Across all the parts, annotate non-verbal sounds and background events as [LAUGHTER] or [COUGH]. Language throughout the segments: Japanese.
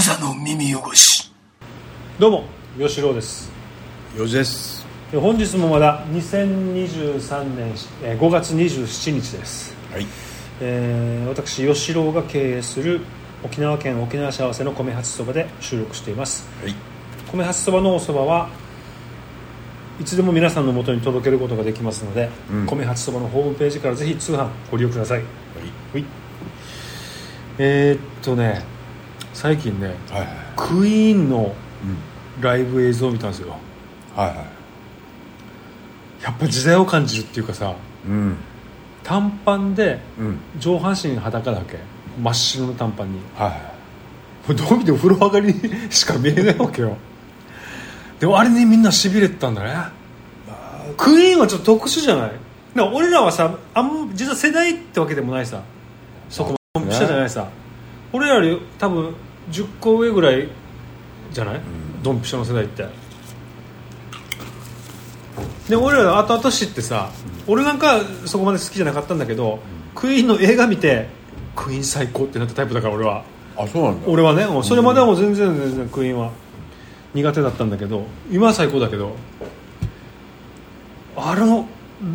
無座の耳汚し。どうも吉郎です。よしです。え本日もまだ2023年えー5月27日です、はい。えー私吉郎が経営する沖縄県沖縄幸せの米八そばで収録しています。はい。米八そばのおそばはいつでも皆さんの元に届けることができますので、うん。米八そばのホームページからぜひ通販ご利用ください。はい。はい。えー、っとね最近ねはいはい。クイーンのうんライブ映像を見たんですよ。はいはい。やっぱ時代を感じるっていうかさうん。短パンでうん。上半身裸だけ。真っ白の短パンに。はいはい。どう見ても風呂上がりしか見えないわけよ。でもあれにみんなしびれてたんだね。クイーンはちょっと特殊じゃない？俺らはさあん実は世代ってわけでもないさ。そこドンピシャじゃないさ、俺らより多分10個上ぐらいじゃない、ドンピシャの世代って。で俺ら後々知ってさ、俺なんかそこまで好きじゃなかったんだけど、クイーンの映画見てクイーン最高ってなったタイプだから俺は。あそうなんだ。俺はねもうそれまではもう全然全然クイーンは苦手だったんだけど今は最高だけどあれの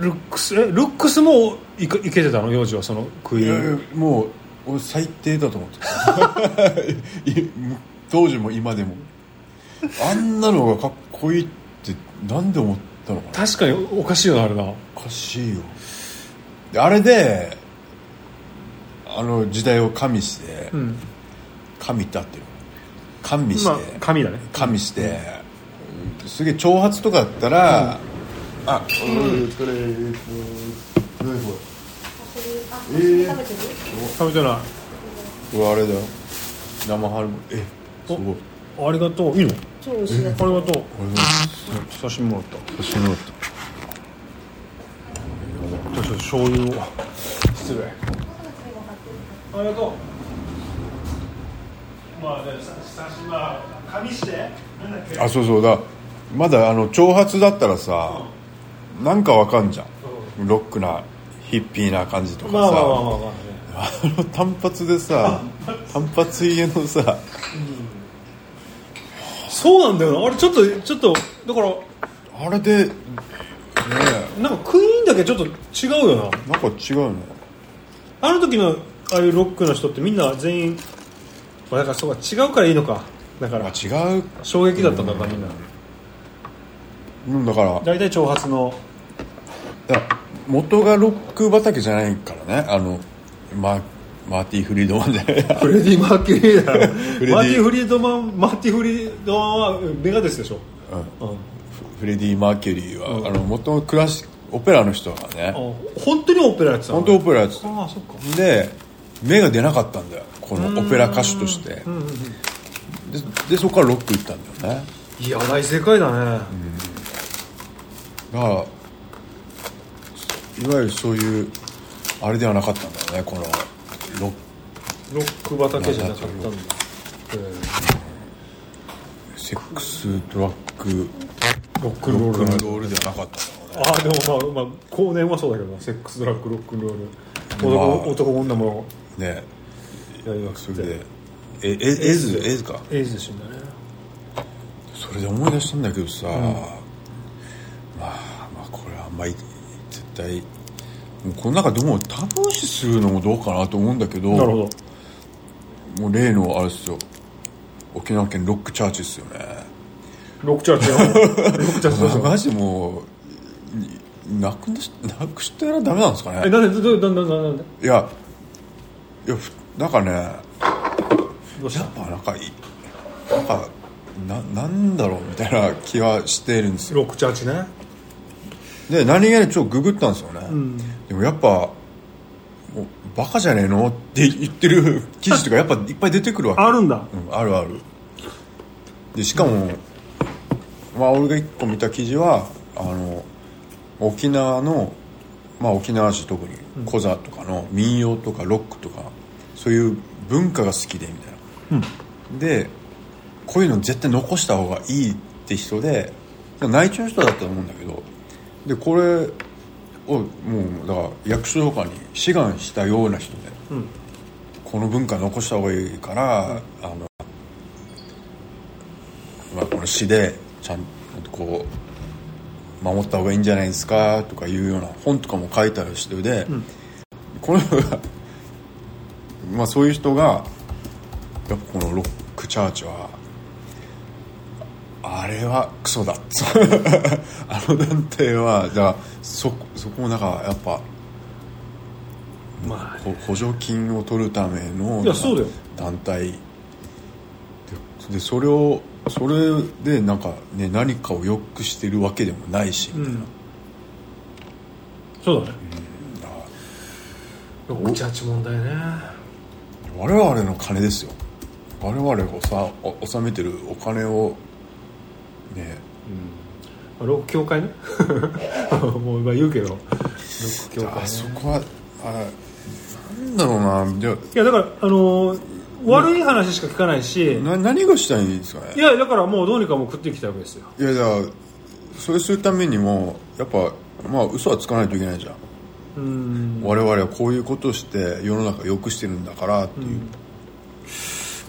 ルックスえルックスもいけてたの？幼児はそのクイーン。もう俺最低だと思ってた。[LAUGHS] い当時も今でも。あんなのがかっこいいってなんで思ったのかな。確かにおかしいよなあれな。おかしいよ。であれであの時代を加味して、うん。加味ってあってる加味して、まあ髪だね。加味して、すげえ長髪とかだったら、あ、うん、これ、えっと、何こえー、食べてる？食べてないれこれあれだよ。生春巻きえすごい。ありがとう。いいの？超美味しいありがとう。これも刺身もらった。写真のじゃあちょっと醤油を。失礼。ありがとう。まあね刺身は紙して。なんだっけ？あそうそう。だまだあの長髪だったらさなんかわかんじゃん。ロックなヒッピーな感じとかさ、まあまあまあまあまあね。あの単発でさ [LAUGHS] 単発家のさ。そうなんだよな。あれちょっとちょっとだからあれでねなんかクイーンだけちょっと違うよな。えなんか違うねあの時のああいうロックの人ってみんな全員まあだからそうか違うからいいのか。だからあ違う。衝撃だったんだなみんな。うん。だから大体長髪の。いや元がロック畑じゃないからね。あのママーティ・フリードマンじゃないフレディ・マーキュリーだろ。マーティ・フリードマンマーティ・フリードマンはメガデスでしょ、うん、フレディ・マーキュリーは、あの元のクラシオペラの人がね。あ本当にオペラやってたの？本当オペラやってたああそっか。で目が出なかったんだよ。このオペラ歌手として。ででそこからロック行ったんだよね。いや大正解だね、だからいわゆるそういうあれではなかったんだよねこのロッロック畑じゃなかったんだ、クセックスドラッグ。ロックンンロールではなかったああでもまあまあ後年はそうだけどな。セックスドラッグロックンロール。男,、まあ男女も。ね。やりまくって。それでええエズ。エズか？エイズで死んだね。それで思い出したんだけどさ、まあまあこれはあんまり絶対。もうこの中でも楽しするのもどうかなと思うんだけどなるほど。もう例のあれですよ。沖縄県ロックチャーチですよね。ロックチャーチの [LAUGHS] ロックチャーチマジもうなくしなくしたらダメなんですかね。えなんでどどなんでなんで？いやいやふなんかねやっぱなんかいいなんかななんだろうみたいな気はしてるんですよ。ロックチャーチねで何気にちょっとググったんですよね、でもやっぱもうバカじゃねえの？って言ってる [LAUGHS] 記事とかやっぱいっぱい出てくるわけ。あるんだ。うん、あるある。でしかも、まあ俺が一個見た記事はあの沖縄のまあ沖縄市特にコザとかの民謡とかロックとかそういう文化が好きでみたいな、でこういうの絶対残した方がいいって人で内地の人だったと思うんだけどでこれをもうだから役所とかに志願したような人で、この文化残した方がいいから、あのの詩でちゃんとこう守った方がいいんじゃないですかとかいうような本とかも書いてある人で、ん。この人がまあそういう人がやっぱこのロックチャーチはあれはクソだ [LAUGHS] あの団体はだからそそこもなんかやっぱまあこ補助金を取るための団体。ででそれをそれでなんかね何かを良くしてるわけでもないし、みたいな。そうだね。ロックチャーチ問題ね。我々の金ですよ。我々がさお納めてるお金をね。ロック協会ね。[LAUGHS] もう今言うけど。ロック協会ね。あそこはあなんだろうな。じゃいやだからあのー悪い話しか聞かないし。あな何がしたいんですかね？いやだからもうどうにかもう食ってきたわけですよ。いやだからそれするためにもやっぱまあ嘘はつかないといけないじゃん。うん。我々はこういうことをして世の中を良くしてるんだからっていう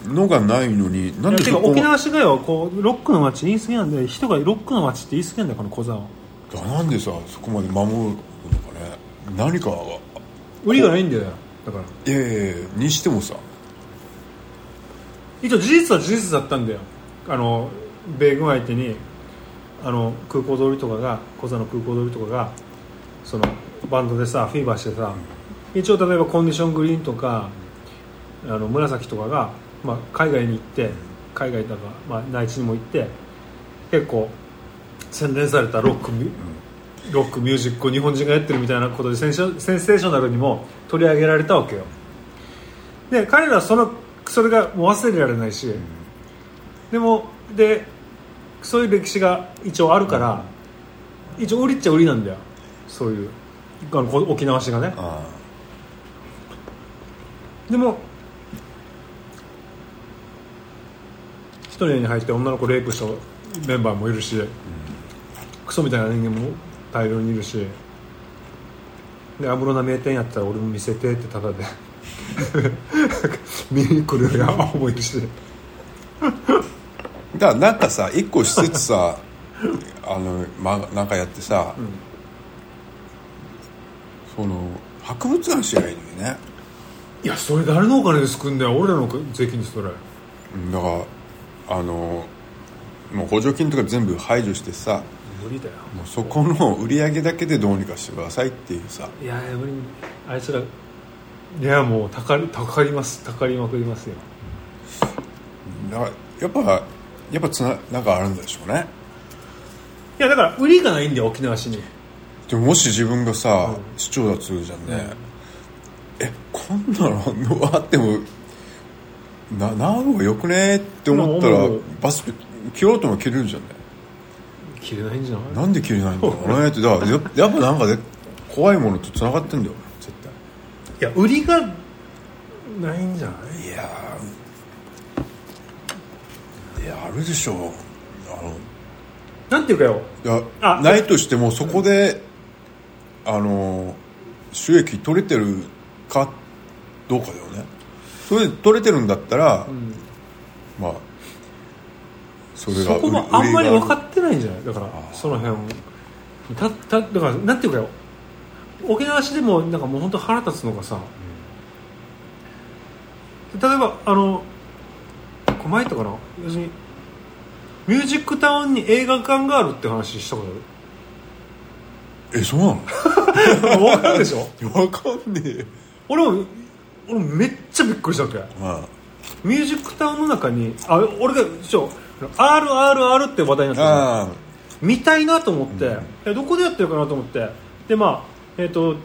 のがないのになんでそこ沖縄市街はこうロックの街に言い過ぎなんで人がロックの街って言い過ぎなんだよこの小沢なんでさそこまで守るのかね。何かが売りがないんだよだから。いやいやいやにしてもさ。一応事実は事実だったんだよ。あの米軍相手にあの空港通りとかが小座の空港通りとかがそのバンドでさフィーバーしてさ一応例えばコンディショングリーンとかあの紫とかが、まあ、海外に行って海外だか、まあ、内地にも行って結構洗練されたロックミュロックミュージックを日本人がやってるみたいなことでセンセンセーショナルにも取り上げられたわけよ。で彼らはそのそれがもう忘れられないし、でもでそういう歴史が一応あるから、一応売りっちゃ売りなんだよ。そういうあのこ沖縄市がね。あ。でも人に入って女の子レイプしたメンバーもいるし、クソみたいな人間も大量にいるしで安室奈名店やったら俺も見せてってタダで [LAUGHS] 見に来るやアホもいるし。だからなんかさ一個施設さ [LAUGHS] あの、ま、なんかやってさ、その博物館しがいいのにね。いやそれ誰のお金で救うんだよ。俺らの税金ですそれうんだからあのもう補助金とか全部排除してさ無理だよ。もうそこの売り上げだけでどうにかしてくださいっていうさ。いや無理あいつらいやもうたかりたかります。たかりまくりますよ。だからやっぱやっぱつななんかあるんでしょうね。いやだから売りがないんだよ沖縄市に。でももし自分がさ、うん。市長だとするじゃんね、えこんなのあってもなな方がよくね？って思ったらバス切ろうとも切れるじゃんね切れないんじゃない？なんで切れないんだろうね。ってだからややっぱなんかね怖いものとつながってんだよ絶いや売りがないんじゃない？対いやーいやあるでしょう。あのなんていうかよ。いやあないとしてもそこであの収益取れてるかどうかだよねそれで取れてるんだったら、まあそれがそこもあんまり分かっってないんじゃない？だからその辺たただからなんていうかよ。沖縄市でもなんかもう本当腹立つのがさ、例えばあの前言ったかな？要するにミュージックタウンに映画館があるって話したことえそうなの？ある分かるでしょ？わかんねえ。俺も俺もめっちゃびっくりしたわけ。まミュージックタウンの中にあ俺がちょ RRR って話題になって見たいなと思って、えどこでやってるかなと思って。でまあえっ、と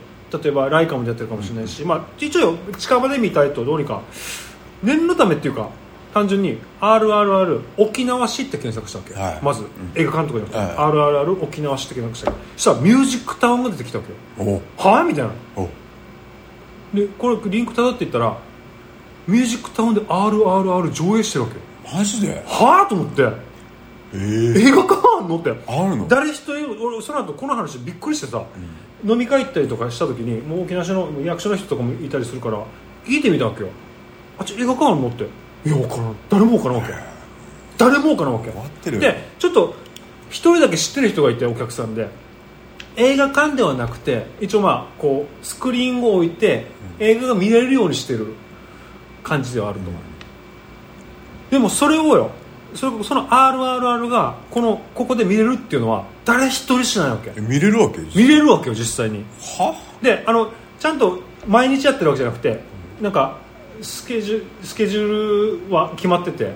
例えばライカムでやってるかもしれないし、まあ一応近場で見たいとどうにか。念のためっていうか単純に RRR 沖縄市って検索したわけ、はい。まず、映画監督じゃなくて、は RRR 沖縄市って検索したしたらミュージックタウンが出てきたわけ。よお。はあみたいな。お。でこれリンクたどっていったらミュージックタウンで RRR 上映してるわけ。よマジで？はあと思って。ええ映画館のって。あるの？誰一人俺その後この話びっくりしてさ、飲み会行ったりとかした時にもう沖縄市の役所の人とかもいたりするから聞いてみたわけよ。あっち映画館あるのって。いや分からん。誰も分からんわけ。誰もかなわけ。終わってるよ。でちょっと一人だけ知ってる人がいてお客さんで。映画館ではなくて一応まあこうスクリーンを置いて映画が見れるようにしてる感じではあると思う、でもそれをよそれその RRR がこのここで見れるっていうのは誰一人しないわけ。え見れるわけ？見れるわけよ実際に。は？であのちゃんと毎日やってるわけじゃなくてなんかスケジュスケジュールは決まってて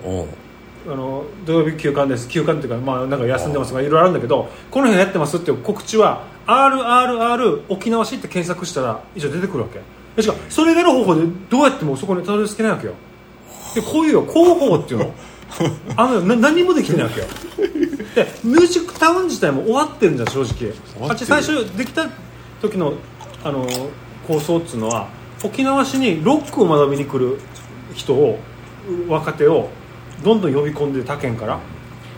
あの土曜日休館です休館っていうか、まあ、なんか休んでますとかいろいろあるんだけどこの辺やってますっていう告知は RRR 沖縄市って検索したら一応出てくるわけ。でしかもそれ以外の方法でどうやってもそこにたどり着けないわけよ。でこういうよ広報っていうの。あのな何もできてないわけよ。でミュージックタウン自体も終わってるんじゃん正直。あっち最初できた時のあの構想っていうのは沖縄市にロックを学びに来る人を若手をどんどん呼び込んで他県から。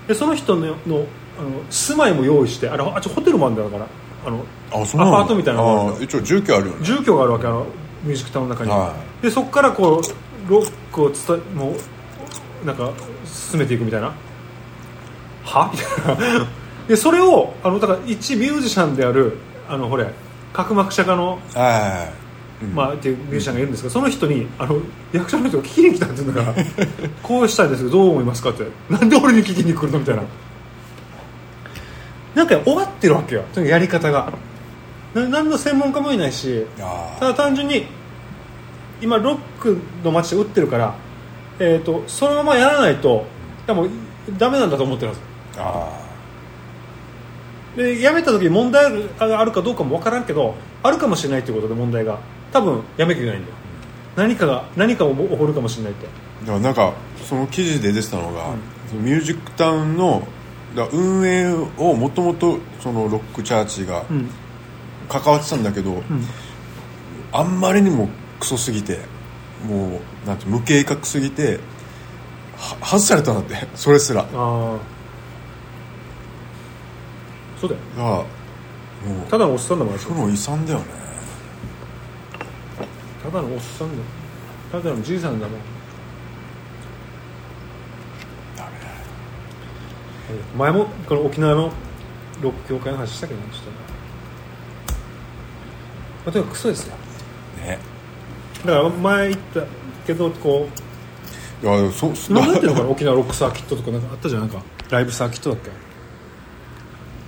でその人ののあの住まいも用意してあれあっちホテルもあるんだから。あのアパートみたいなのがあるんだあ一応住居あるよね。住居があるわけ。あのミュージックタウンの中に、はでそこからこうロックを伝えもうなんか進めていくみたいな。は？みたいなでそれをあのだから一ミュージシャンであるあのほれ角膜釈迦の、はい、うん。まあ、っていうミュージシャンがいるんですけどその人にあの役所の人が聞きに来たっていうんだからこうしたいんですけどどう思いますかって。なんで俺に聞きに来るのみたいな。なんか終わってるわけよ。とにかくやり方が。な何の専門家もいないしあただ単純に今ロックの街で売ってるから、えー、とそのままやらないといやもうダメなんだと思ってるんですあでやめた時に問題があるかどうかも分からんけどあるかもしれないということで問題が。多分やめきゃいけないんだよ。何かが何か起こるかもしれないって。だからなんかその記事で出てたのが、そのミュージックタウンの運営をもともとそのロックチャーチがうん関わってたんだけど、あんまりにもクソすぎてもうなんて無計画すぎては外されたんだって [LAUGHS] それすら。ああそうだよらもう。ただのおっさんだもんあいつ負の遺産だよね。ただのおっさんだよ。ただのじいさんだもん。ダメ前もこの沖縄のロック協会の話したけどねちょっと。ねまあ、とにかくクソですよ。ね。だから前言ったけどこいやそそう何だっていうのかな沖縄ロックサーキットとかなんかあったじゃん。なんかライブサーキットだっけ？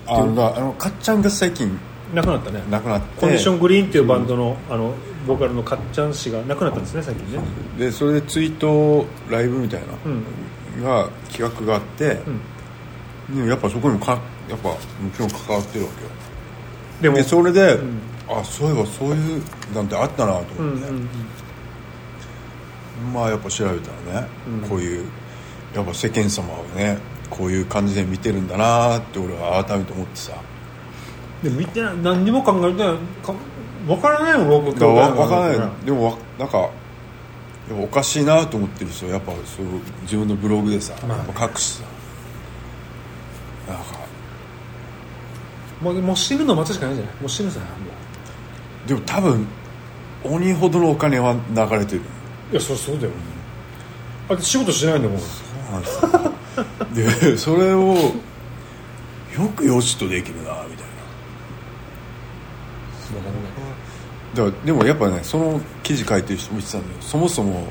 あのだあのかっちゃんが最近なくなったね。亡くなって。コンディショングリーンっていうバンドのあのボーカルのかっちゃん氏が亡くなったんですね最近ね。でそれでツイートライブみたいな、うん。が企画があって、うん。やっぱそこにもかやっぱもちろん関わってるわけよでもでそれで、ん。あそういえばそういうなんてあったなとうん思って、うんまあやっぱ調べたらね、うん。こういうやっぱ世間様をねこういう感じで見てるんだなって俺は改めて思ってさ。でも見てない何にも考えてない。か分からないもんロックだから協会わ分からねない。でもわなんかおかしいなと思ってる人やっぱそう自分のブログでさ、まあやっぱ書くしさ。なんかもうもう死ぬの待つしかないんじゃない？もう死ぬさもでも多分鬼ほどのお金は流れてる。ういやそそうだよ。あれ仕事しないんだもん。そうなんですよ。でそれをよくよしとできるなみたいな。だからでもやっぱねその記事書いてる人も言ってたんだよそもそも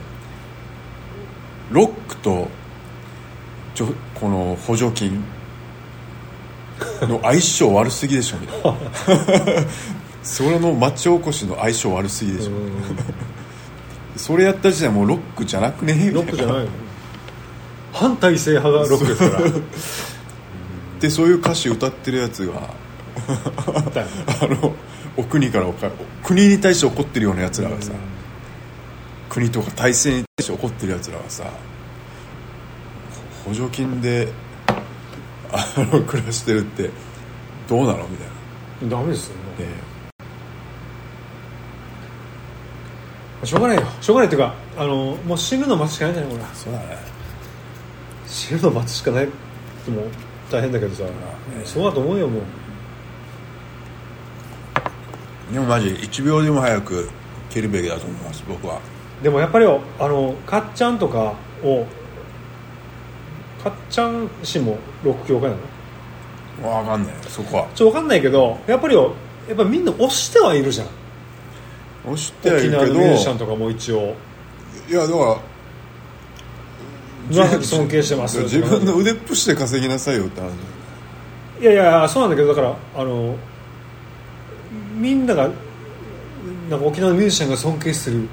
ロックとちょこの補助金の相性悪すぎでしょみたいな。[LAUGHS] それの町おこしの相性悪すぎでしょ。それやった時点でもうロックじゃなくね？ロックじゃない反体制派がロックですから。でそういう歌詞歌ってるやつがあのお国からおか国に対して怒ってるようなやつらがさ、国とか体制に対して怒ってるやつらがさ補助金であの暮らしてるってどうなの？みたいダメですよな、ねしょうがないよ。しょうがないっていうかあのもう死ぬの待つしかないんじゃない？これ。そうだね。死ぬの待つしかないっても大変だけどさ、そうだと思うよもう。でもマジ1秒でも早く蹴るべきだと思います僕は。でもやっぱりよあのかっちゃんとかをかっちゃん氏もロック協会なの？わかんない。そこは。ちょっと分かんないけどやっぱりよやっぱみんな推してはいるじゃん。押してはいるけど沖縄のミュージシャンとかも一応。いやだから紫尊敬してます自分の腕っぷしで稼ぎなさいよって話いやいやそうなんだけどだからあのみんながなんか沖縄のミュージシャンが尊敬する、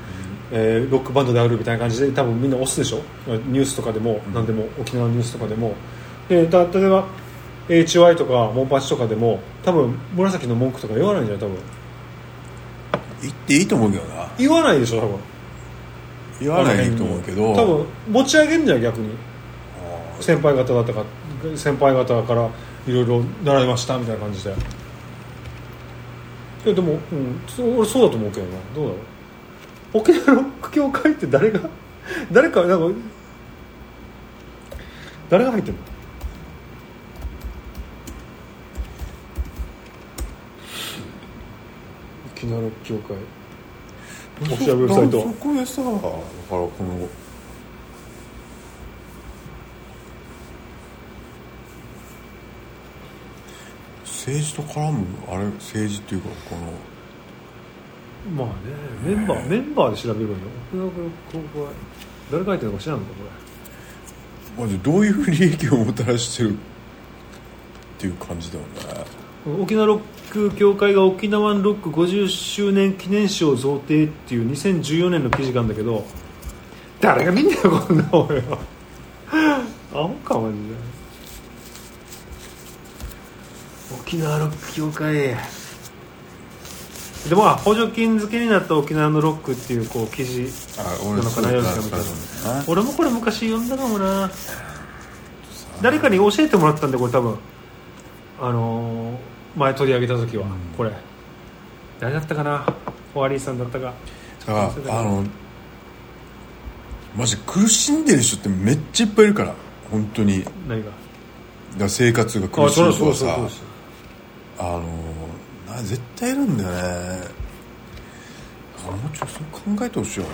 えーロックバンドであるみたいな感じで多分みんな推すでしょ？ニュースとかでも、何でも沖縄のニュースとかでも。でだ例えば HY とかモンパチとかでも多分紫の文句とか言わないんじゃない多分。言っていいと思うけどな。言わないでしょ多分。言わないと思うけど。多分持ち上げんじゃん逆に。先輩方だったか先輩方からいろいろ習いましたみたいな感じで。いやでも、うん、俺そうだと思うけどな。どうだろう？沖縄ロック協会って誰が誰かなんか誰が入ってるの？沖縄ロック協会。オフィシャルウェブサイトそこでさだからこの政治と絡むあれ？政治っていうかこのまあねメンバーメンバーで調べるの？沖縄ロック協会誰が入ってるのか知らんの？かこれ。マジどういう利益をもたらしてるっていう感じだよね。沖縄ロック協会が沖縄ロック50周年記念誌を贈呈っていう2014年の記事があるんだけど誰が見んだよこんな俺は。アホかマジで沖縄ロック協会でもまあ補助金付けになった沖縄のロックっていうこう記事。あなのかなよしかみたい。な。俺もこれ昔読んだかもな。誰かに教えてもらったんでこれ多分。あのー前取り上げた時は、これ。誰だったかな？ホワリーさんだったか。だからあのマジ苦しんでる人ってめっちゃいっぱいいるから本当に。だか何がら生活が苦しいあそりゃ人そうそうがさそう。あのな絶対いるんだよね。もうちょっとそう考えてほしいよね、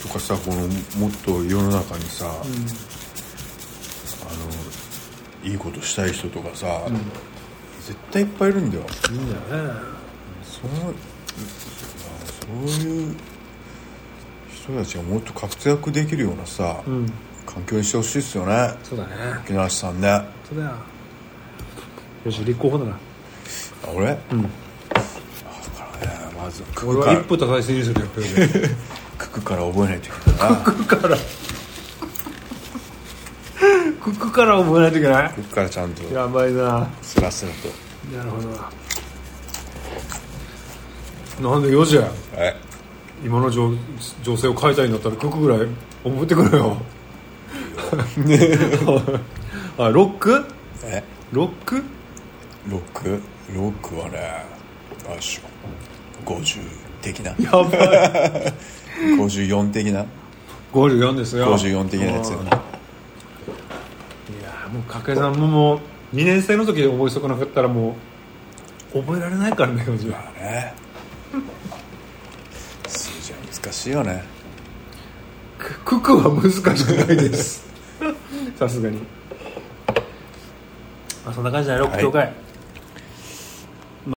とかさこのもっと世の中にさ、あのいいことしたい人とかさ、絶対いっぱいいるんだよ。いいんだよね。そのそういう人たちがもっと活躍できるようなさ、うん。環境にしてほしいですよね。そうだね。沖縄市さんね。あそうだよよし立候補だな。俺、うん。だからねまず九俺九からは一夫多妻制にするよこれで九九から覚えないといけないな。クックから。クックから覚えないといけない？九九からちゃんと。やばいな。スラスラと。なるほど。なんで4時や？え？今の情情勢を変えたいんだったらクックぐらい覚えてくれよ。[LAUGHS] あロック？え？ロック？ロックロックはねあれ。でしょ。50的な。やばい。[LAUGHS] 54的な。54ですよ。54的なやつようんいやもう掛け算ももう2年生の時で覚え損なかったらもう覚えられないからね4時はまあね数字は難しいよね。ククは難しくないです。さすがに。まあそんな感じだねロック協会、まあ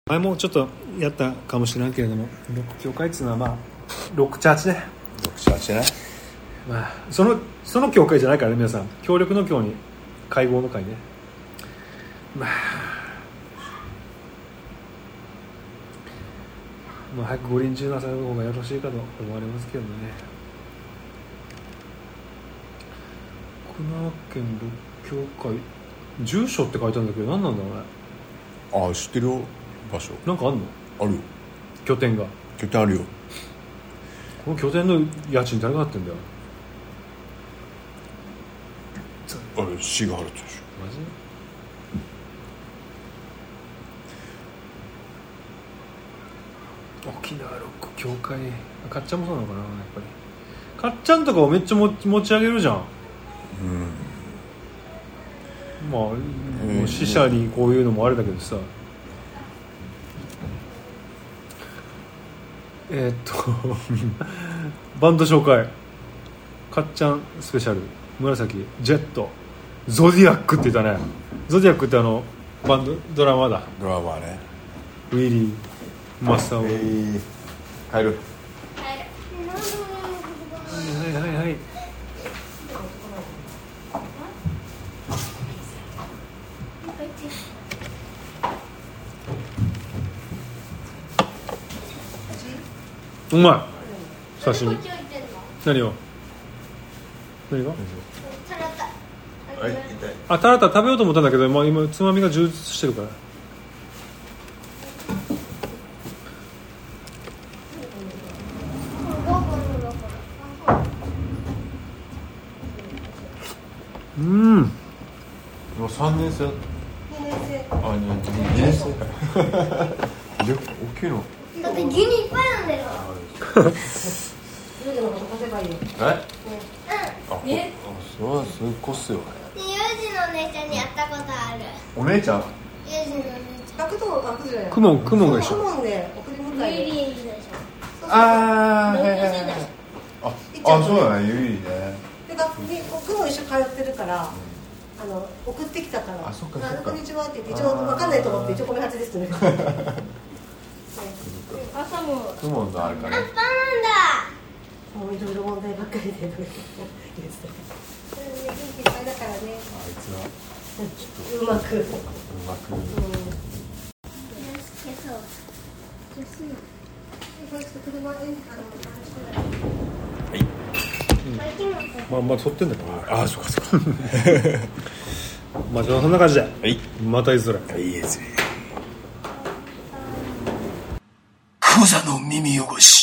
前もちょっとやったかもしれんけれどもロック協会っていうのはまあロックチャーチね。読者ね。まあそのその協会じゃないからね皆さん。協力の協に会合の会ね。まあまあ早く五輪中なさる方がよろしいかと思われますけどね。沖縄県六協会住所って書いてあるんだけど何なんだろうね。ああ知ってるよ場所。なんかあんの？あるよ。拠点が。拠点あるよ。この拠点の家賃誰が払ってんだよ？あれ市が払ってるでしマジ？沖縄ロック協会。かっちゃんもそうなのかなやっぱり。かっちゃんとかをめっちゃ持ち上げるじゃん。ょうん。まあ、死者にこういうのもあれだけどさえーっと [LAUGHS] バンド紹介。かっちゃんスペシャル。紫ジェット。ゾディアックって言ったね。ゾディアックってあのバンドドラマだ。ドラマーね。ウィリーマスターを、えー、帰るうまい。刺身。何を？何が？はい痛い。あタラタ食べようと思ったんだけど、まあ、今つまみが充実してるから。うん。もう3年生。あ2年生。か。[LAUGHS] で大きいのだって牛乳いっぱいなんだよ [LAUGHS] え？それはそういうこっすよユージのお姉ちゃんに会ったことある。お姉ちゃん？ユージのお姉ち学童学じゃないクモンクモンが一緒クモンで送りゃん迎えでリリーでしああ同級生だ。よああそうだね。ゆいね。で学にクモン一緒通ってるからあの送ってきたからあそっかそっか。こんにちはって言って一応分かんないと思って一応米八ですってね朝もクモンのあるかねアンパンだ。もういろいろ問題ばっかりでいっぱいだからねあいつはう。まく。うまくまあまあ撮ってんだからああそうかそうか。[LAUGHS] まあそんな感じではい。またいずれい。いですねクザの耳汚し。